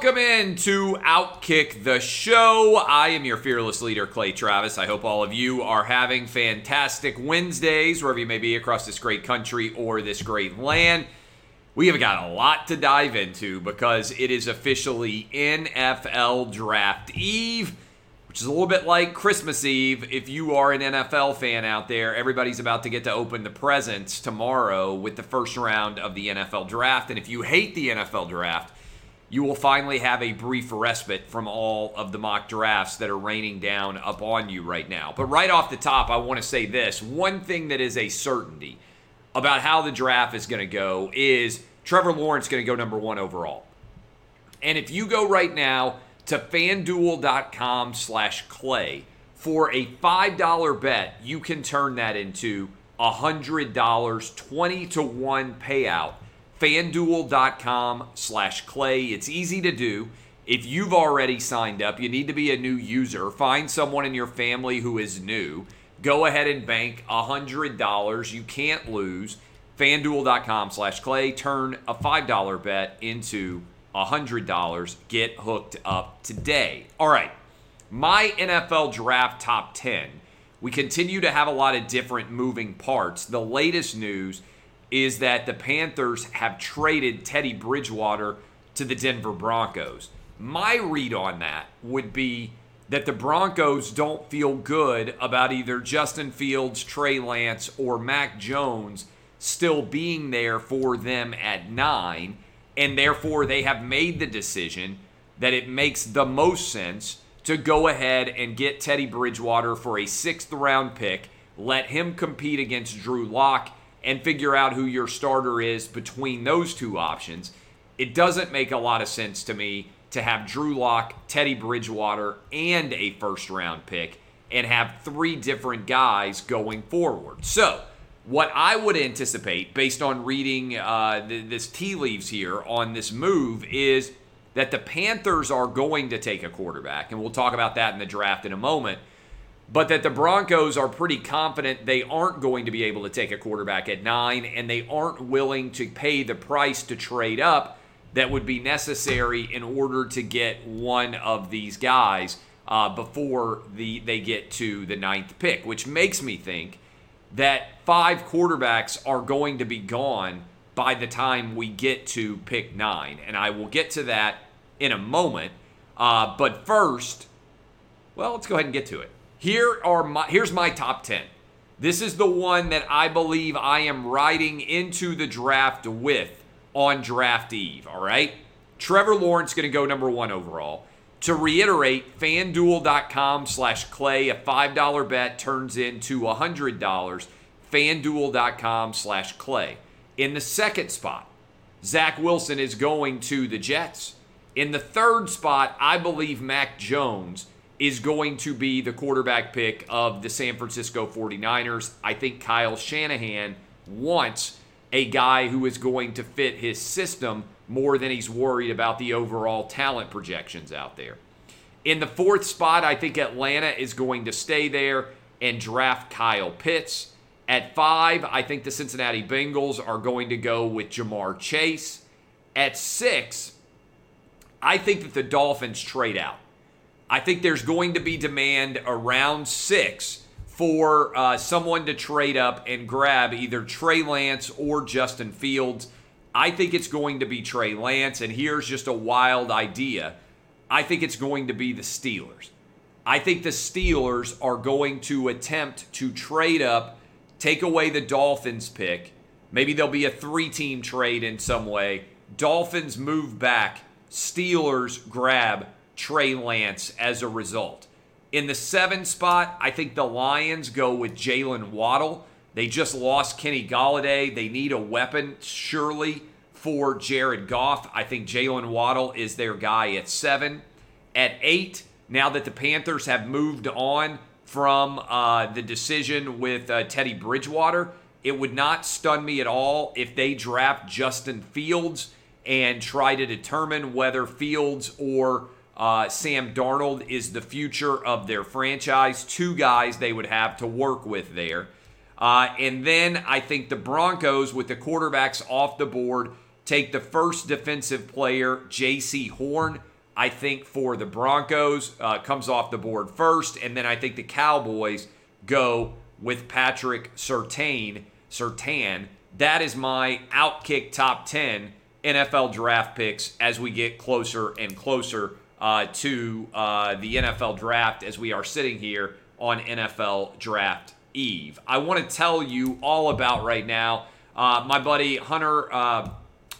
Welcome in to Outkick the Show. I am your fearless leader, Clay Travis. I hope all of you are having fantastic Wednesdays, wherever you may be across this great country or this great land. We have got a lot to dive into because it is officially NFL Draft Eve, which is a little bit like Christmas Eve. If you are an NFL fan out there, everybody's about to get to open the presents tomorrow with the first round of the NFL Draft. And if you hate the NFL Draft, you will finally have a brief respite from all of the mock drafts that are raining down upon you right now. But right off the top, I want to say this one thing that is a certainty about how the draft is going to go is Trevor Lawrence going to go number one overall. And if you go right now to fanduel.com slash clay for a $5 bet, you can turn that into $100, 20 to 1 payout fanduel.com slash clay. It's easy to do. If you've already signed up, you need to be a new user. Find someone in your family who is new. Go ahead and bank $100. You can't lose. FanDuel.com slash clay. Turn a $5 bet into $100. Get hooked up today. All right. My NFL draft top 10. We continue to have a lot of different moving parts. The latest news is that the Panthers have traded Teddy Bridgewater to the Denver Broncos. My read on that would be that the Broncos don't feel good about either Justin Fields, Trey Lance, or Mac Jones still being there for them at nine, and therefore they have made the decision that it makes the most sense to go ahead and get Teddy Bridgewater for a sixth round pick, let him compete against Drew Lock and figure out who your starter is between those two options. It doesn't make a lot of sense to me to have Drew Lock, Teddy Bridgewater, and a first round pick and have three different guys going forward. So, what I would anticipate based on reading uh, this tea leaves here on this move is that the Panthers are going to take a quarterback, and we'll talk about that in the draft in a moment but that the Broncos are pretty confident they aren't going to be able to take a quarterback at nine, and they aren't willing to pay the price to trade up that would be necessary in order to get one of these guys uh, before the they get to the ninth pick, which makes me think that five quarterbacks are going to be gone by the time we get to pick nine, and I will get to that in a moment. Uh, but first, well, let's go ahead and get to it. Here are my here's my top 10. This is the one that I believe I am riding into the draft with on draft eve, all right? Trevor Lawrence going to go number 1 overall. To reiterate, fanduel.com slash clay, a $5 bet turns into $100. Fanduel.com slash clay. In the second spot, Zach Wilson is going to the Jets. In the third spot, I believe Mac Jones is going to be the quarterback pick of the San Francisco 49ers. I think Kyle Shanahan wants a guy who is going to fit his system more than he's worried about the overall talent projections out there. In the fourth spot, I think Atlanta is going to stay there and draft Kyle Pitts. At five, I think the Cincinnati Bengals are going to go with Ja'Marr Chase. At six, I think that the Dolphins trade out. I think there's going to be demand around six for uh, someone to trade up and grab either Trey Lance or Justin Fields. I think it's going to be Trey Lance, and here's just a wild idea. I think it's going to be the Steelers. I think the Steelers are going to attempt to trade up, take away the Dolphins pick. Maybe there'll be a three team trade in some way. Dolphins move back, Steelers grab Trey Lance as a result. In the seven spot, I think the Lions go with Jaylen Waddle. They just lost Kenny Golladay. They need a weapon, surely, for Jared Goff. I think Jaylen Waddle is their guy at seven. At eight, now that the Panthers have moved on from uh, the decision with uh, Teddy Bridgewater, it would not stun me at all if they draft Justin Fields and try to determine whether Fields or uh, Sam Darnold is the future of their franchise. Two guys they would have to work with there. Uh, and then I think the Broncos, with the quarterbacks off the board, take the first defensive player, Jaycee Horn. I think for the Broncos, uh, comes off the board first. And then I think the Cowboys go with Patrick Surtain. Surtain. That is my outkick top 10 NFL draft picks as we get closer and closer uh, to uh, the NFL draft as we are sitting here on NFL Draft Eve. I want to tell you all about right now uh, my buddy Hunter uh,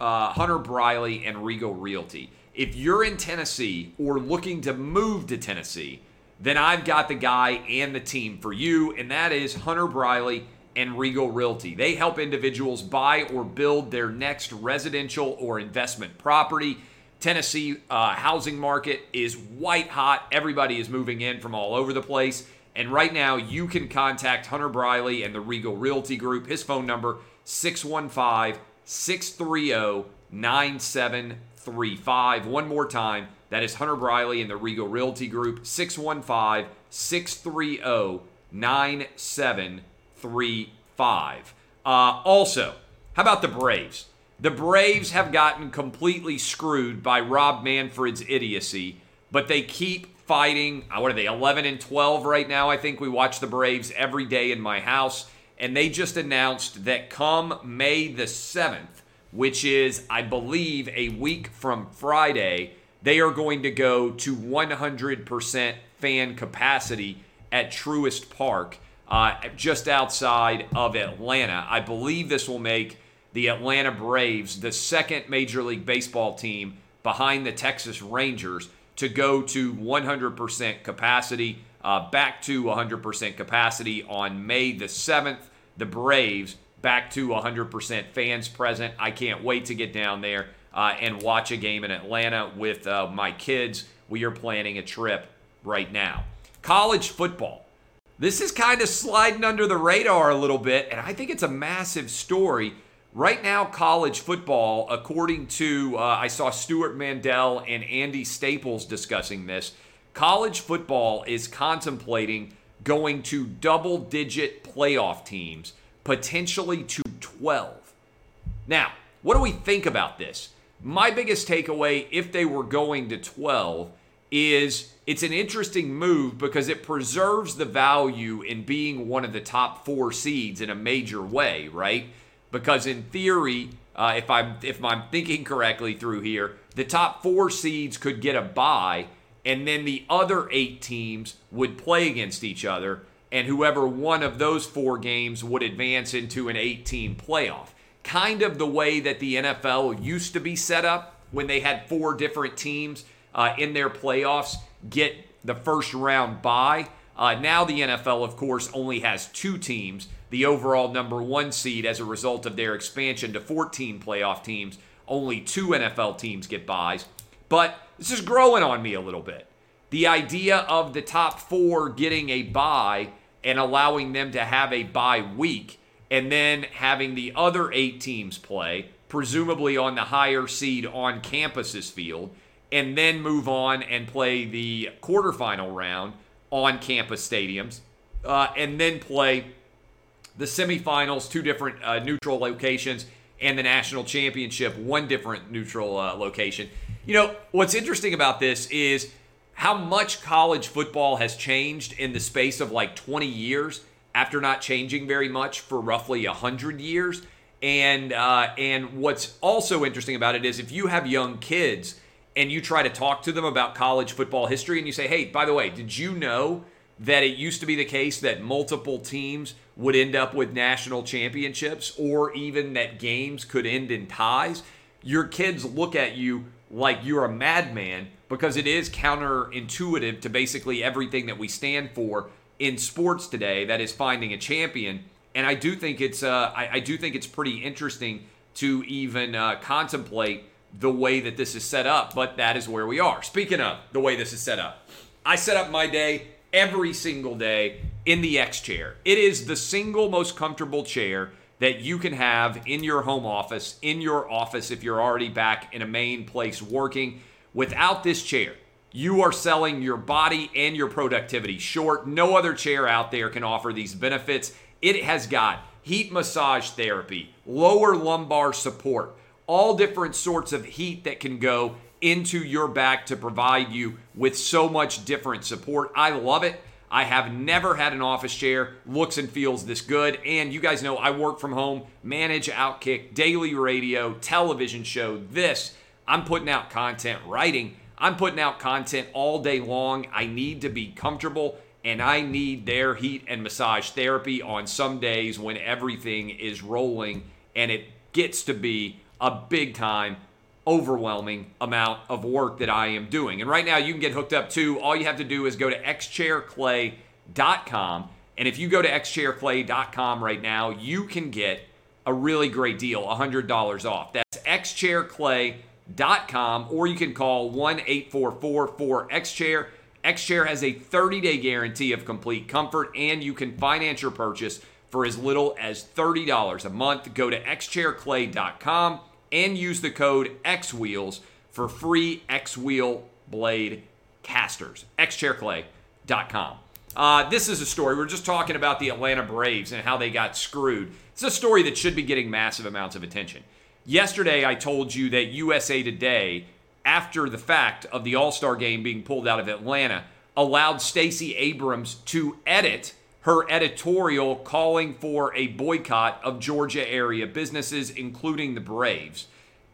uh, Hunter Briley and Regal Realty. If you're in Tennessee or looking to move to Tennessee, then I've got the guy and the team for you, and that is Hunter Briley and Regal Realty. They help individuals buy or build their next residential or investment property. Tennessee uh, housing market is white hot. Everybody is moving in from all over the place. And right now, you can contact Hunter Briley and the Regal Realty Group. His phone number 615 630 9735. One more time, that is Hunter Briley and the Regal Realty Group 615 630 9735. Uh, also, how about the Braves? The Braves have gotten completely screwed by Rob Manfred's idiocy, but they keep fighting. Uh, what are they, 11 and 12 right now? I think we watch the Braves every day in my house. And they just announced that come May the 7th, which is, I believe, a week from Friday, they are going to go to 100% fan capacity at Truist Park, uh, just outside of Atlanta. I believe this will make the Atlanta Braves, the second Major League Baseball team behind the Texas Rangers, to go to 100% capacity, uh, back to 100% capacity on May the 7th. The Braves back to 100% fans present. I can't wait to get down there uh, and watch a game in Atlanta with uh, my kids. We are planning a trip right now. College football. This is kind of sliding under the radar a little bit, and I think it's a massive story Right now, college football, according to, uh, I saw Stewart Mandel and Andy Staples discussing this, college football is contemplating going to double digit playoff teams, potentially to 12. Now, what do we think about this? My biggest takeaway, if they were going to 12, is it's an interesting move because it preserves the value in being one of the top four seeds in a major way, right? Because in theory, uh, if I'm if I'm thinking correctly through here, the top four seeds could get a bye, and then the other eight teams would play against each other, and whoever one of those four games would advance into an 18 playoff. Kind of the way that the NFL used to be set up when they had four different teams uh, in their playoffs get the first round bye. Uh, now the NFL, of course, only has two teams the overall number one seed as a result of their expansion to 14 playoff teams. Only two NFL teams get buys. But this is growing on me a little bit. The idea of the top four getting a buy and allowing them to have a bye week and then having the other eight teams play, presumably on the higher seed on campus's field, and then move on and play the quarterfinal round on campus stadiums, uh, and then play the semifinals, two different uh, neutral locations, and the national championship, one different neutral uh, location. You know, what's interesting about this is how much college football has changed in the space of like 20 years after not changing very much for roughly 100 years. And uh, and what's also interesting about it is if you have young kids and you try to talk to them about college football history and you say, hey, by the way, did you know that it used to be the case that multiple teams would end up with national championships or even that games could end in ties, your kids look at you like you're a madman because it is counterintuitive to basically everything that we stand for in sports today that is finding a champion and i do think it's uh, I, I, do think it's pretty interesting to even uh, contemplate the way that this is set up, but that is where we are. Speaking of the way this is set up, I set up my day every single day in the X chair. It is the single most comfortable chair that you can have in your home office, in your office if you're already back in a main place working. Without this chair, you are selling your body and your productivity short. No other chair out there can offer these benefits. It has got heat massage therapy, lower lumbar support, all different sorts of heat that can go into your back to provide you with so much different support. I love it. I have never had an office chair looks and feels this good. And you guys know I work from home, manage Outkick, daily radio, television show, this. I'm putting out content, writing. I'm putting out content all day long. I need to be comfortable and I need their heat and massage therapy on some days when everything is rolling and it gets to be a big time overwhelming amount of work that I am doing. And right now you can get hooked up too. All you have to do is go to xchairclay.com and if you go to xchairclay.com right now, you can get a really great deal, $100 off. That's xchairclay.com or you can call 1-844-4xchair. xchair has a 30-day guarantee of complete comfort and you can finance your purchase for as little as $30 a month. Go to xchairclay.com and use the code XWheels for free X Wheel blade casters. XChairClay.com. Uh, this is a story. We are just talking about the Atlanta Braves and how they got screwed. It's a story that should be getting massive amounts of attention. Yesterday, I told you that USA Today, after the fact of the All Star game being pulled out of Atlanta, allowed Stacey Abrams to edit her editorial calling for a boycott of Georgia area businesses, including the Braves.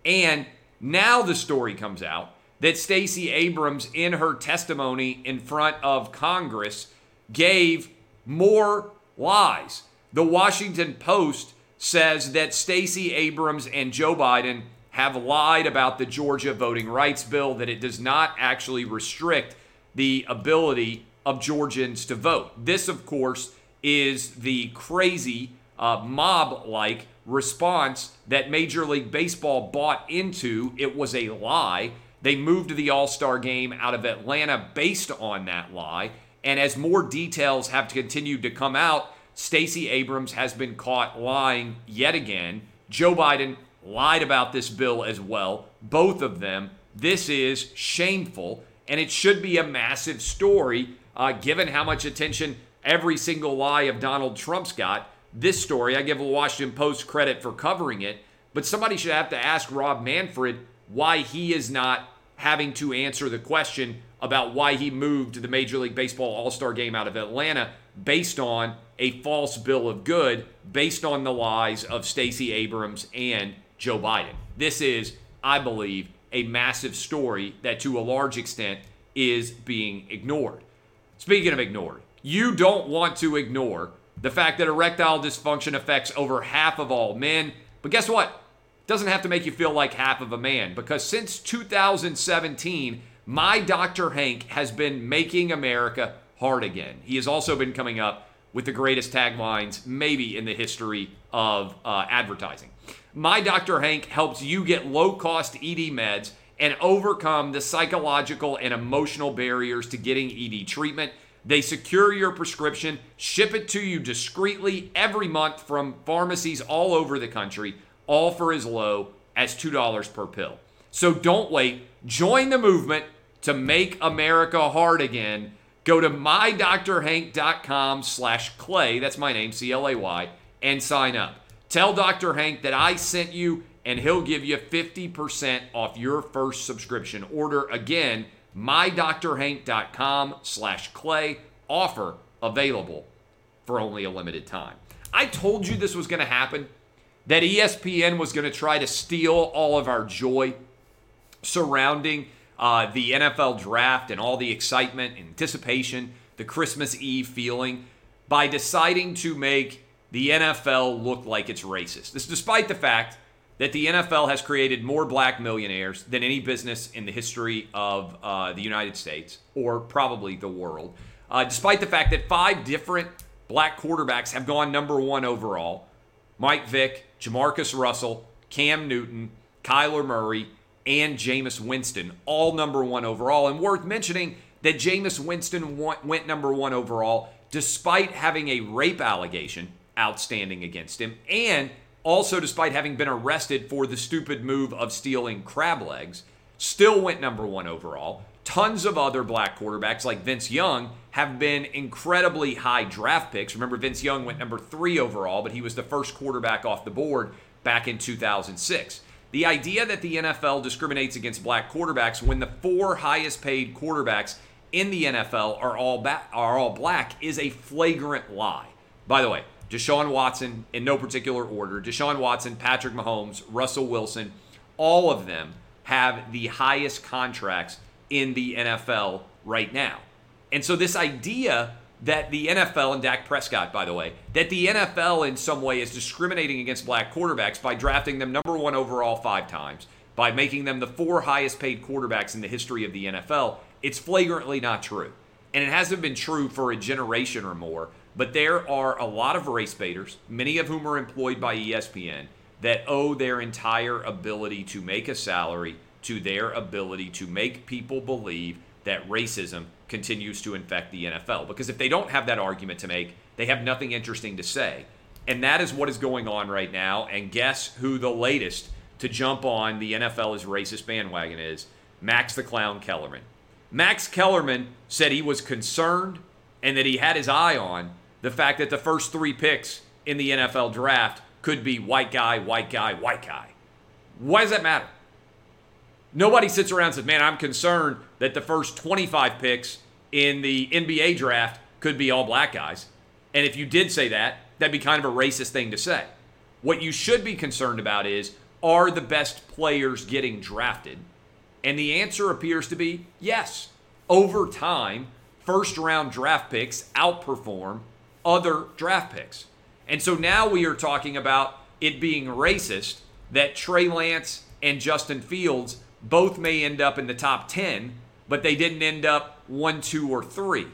And now the story comes out that Stacey Abrams, in her testimony in front of Congress, gave more lies. The Washington Post says that Stacey Abrams and Joe Biden have lied about the Georgia voting rights bill, that it does not actually restrict the ability of Georgians to vote. This, of course, is the crazy uh, mob like response that Major League Baseball bought into. It was a lie. They moved the All Star game out of Atlanta based on that lie. And as more details have continued to come out, Stacey Abrams has been caught lying yet again. Joe Biden lied about this bill as well. Both of them. This is shameful, and it should be a massive story uh, given how much attention every single lie of Donald Trump's got. This story, I give the Washington Post credit for covering it, but somebody should have to ask Rob Manfred why he is not having to answer the question about why he moved the Major League Baseball All Star game out of Atlanta based on a false bill of good, based on the lies of Stacey Abrams and Joe Biden. This is, I believe, a massive story that to a large extent is being ignored. Speaking of ignored, you don't want to ignore the fact that erectile dysfunction affects over half of all men. But guess what? It doesn't have to make you feel like half of a man because since 2017, my Dr. Hank has been making America hard again. He has also been coming up with the greatest taglines, maybe in the history of uh, advertising. My Dr. Hank helps you get low cost ED meds and overcome the psychological and emotional barriers to getting ED treatment. They secure your prescription, ship it to you discreetly every month from pharmacies all over the country, all for as low as $2 per pill. So don't wait. Join the movement to make America hard again. Go to mydrhank.com slash clay, that's my name, C-L-A-Y, and sign up. Tell Dr. Hank that I sent you, and he'll give you 50% off your first subscription order. Again, mydrhank.com slash clay. Offer available for only a limited time. I told you this was going to happen, that ESPN was going to try to steal all of our joy surrounding uh, the NFL draft and all the excitement, anticipation, the Christmas Eve feeling by deciding to make the NFL look like it's racist. This despite the fact that the NFL has created more black millionaires than any business in the history of uh, the United States or probably the world. Uh, despite the fact that five different black quarterbacks have gone number one overall Mike Vick, Jamarcus Russell, Cam Newton, Kyler Murray, and Jameis Winston, all number one overall. And worth mentioning that Jameis Winston went number one overall despite having a rape allegation outstanding against him, and also despite having been arrested for the stupid move of stealing crab legs, still went number one overall. Tons of other black quarterbacks like Vince Young have been incredibly high draft picks. Remember, Vince Young went number three overall, but he was the first quarterback off the board back in 2006. The idea that the NFL discriminates against black quarterbacks when the four highest paid quarterbacks in the NFL are all ba- are all black is a flagrant lie. By the way, Deshaun Watson in no particular order, Deshaun Watson, Patrick Mahomes, Russell Wilson, all of them have the highest contracts in the NFL right now. And so this idea that the NFL and Dak Prescott, by the way, that the NFL in some way is discriminating against black quarterbacks by drafting them number one overall five times, by making them the four highest paid quarterbacks in the history of the NFL, it's flagrantly not true. And it hasn't been true for a generation or more, but there are a lot of race baiters, many of whom are employed by ESPN, that owe their entire ability to make a salary to their ability to make people believe that racism continues to infect the NFL. Because if they don't have that argument to make, they have nothing interesting to say. And that is what is going on right now. And guess who the latest to jump on the NFL is racist bandwagon is? Max the Clown Kellerman. Max Kellerman said he was concerned and that he had his eye on the fact that the first three picks in the NFL draft could be white guy, white guy, white guy. Why does that matter? Nobody sits around and says, man, I'm concerned that the first 25 picks in the NBA draft could be all black guys. And if you did say that, that'd be kind of a racist thing to say. What you should be concerned about is are the best players getting drafted? And the answer appears to be yes. Over time, first round draft picks outperform other draft picks. And so now we are talking about it being racist that Trey Lance and Justin Fields both may end up in the top 10, but they didn't end up 1, 2, or 3.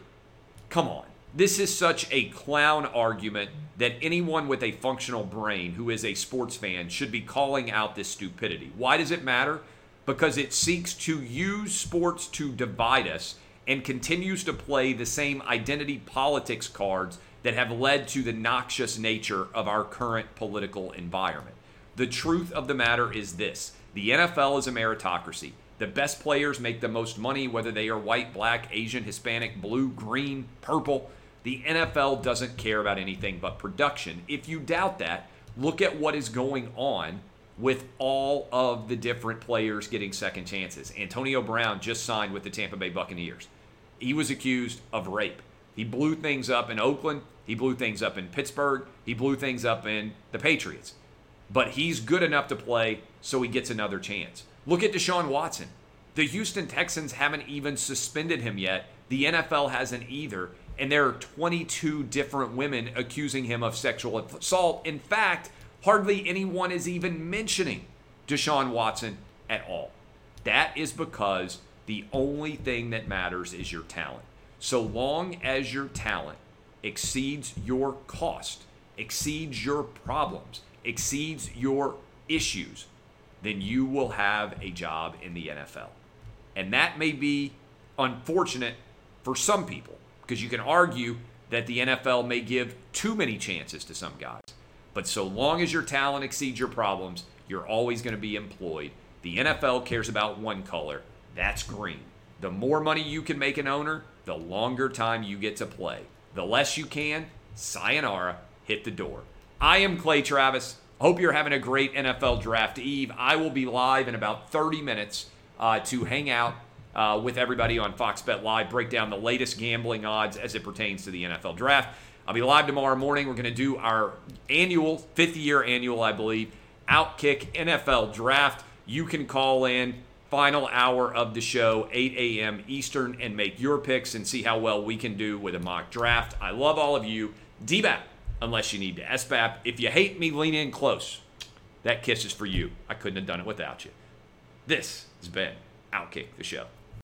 Come on. This is such a clown argument that anyone with a functional brain who is a sports fan should be calling out this stupidity. Why does it matter? Because it seeks to use sports to divide us and continues to play the same identity politics cards that have led to the noxious nature of our current political environment. The truth of the matter is this the NFL is a meritocracy. The best players make the most money, whether they are white, black, Asian, Hispanic, blue, green, purple. The NFL doesn't care about anything but production. If you doubt that, look at what is going on with all of the different players getting second chances. Antonio Brown just signed with the Tampa Bay Buccaneers. He was accused of rape. He blew things up in Oakland. He blew things up in Pittsburgh. He blew things up in the Patriots. But he's good enough to play, so he gets another chance. Look at Deshaun Watson. The Houston Texans haven't even suspended him yet. The NFL hasn't either. And there are 22 different women accusing him of sexual assault. In fact, hardly anyone is even mentioning Deshaun Watson at all. That is because the only thing that matters is your talent. So long as your talent exceeds your cost, exceeds your problems, exceeds your issues, then you will have a job in the NFL. And that may be unfortunate for some people because you can argue that the NFL may give too many chances to some guys. But so long as your talent exceeds your problems, you're always going to be employed. The NFL cares about one color that's green. The more money you can make an owner, the longer time you get to play. The less you can, sayonara, hit the door. I am Clay Travis. Hope you're having a great NFL draft eve. I will be live in about 30 minutes uh, to hang out uh, with everybody on Fox Bet Live, break down the latest gambling odds as it pertains to the NFL draft. I'll be live tomorrow morning. We're going to do our annual, fifth year annual, I believe, Outkick NFL draft. You can call in final hour of the show, 8 a.m. Eastern, and make your picks and see how well we can do with a mock draft. I love all of you. DBAP, unless you need to SBAP. If you hate me, lean in close. That kiss is for you. I couldn't have done it without you. This has been Outkick the Show.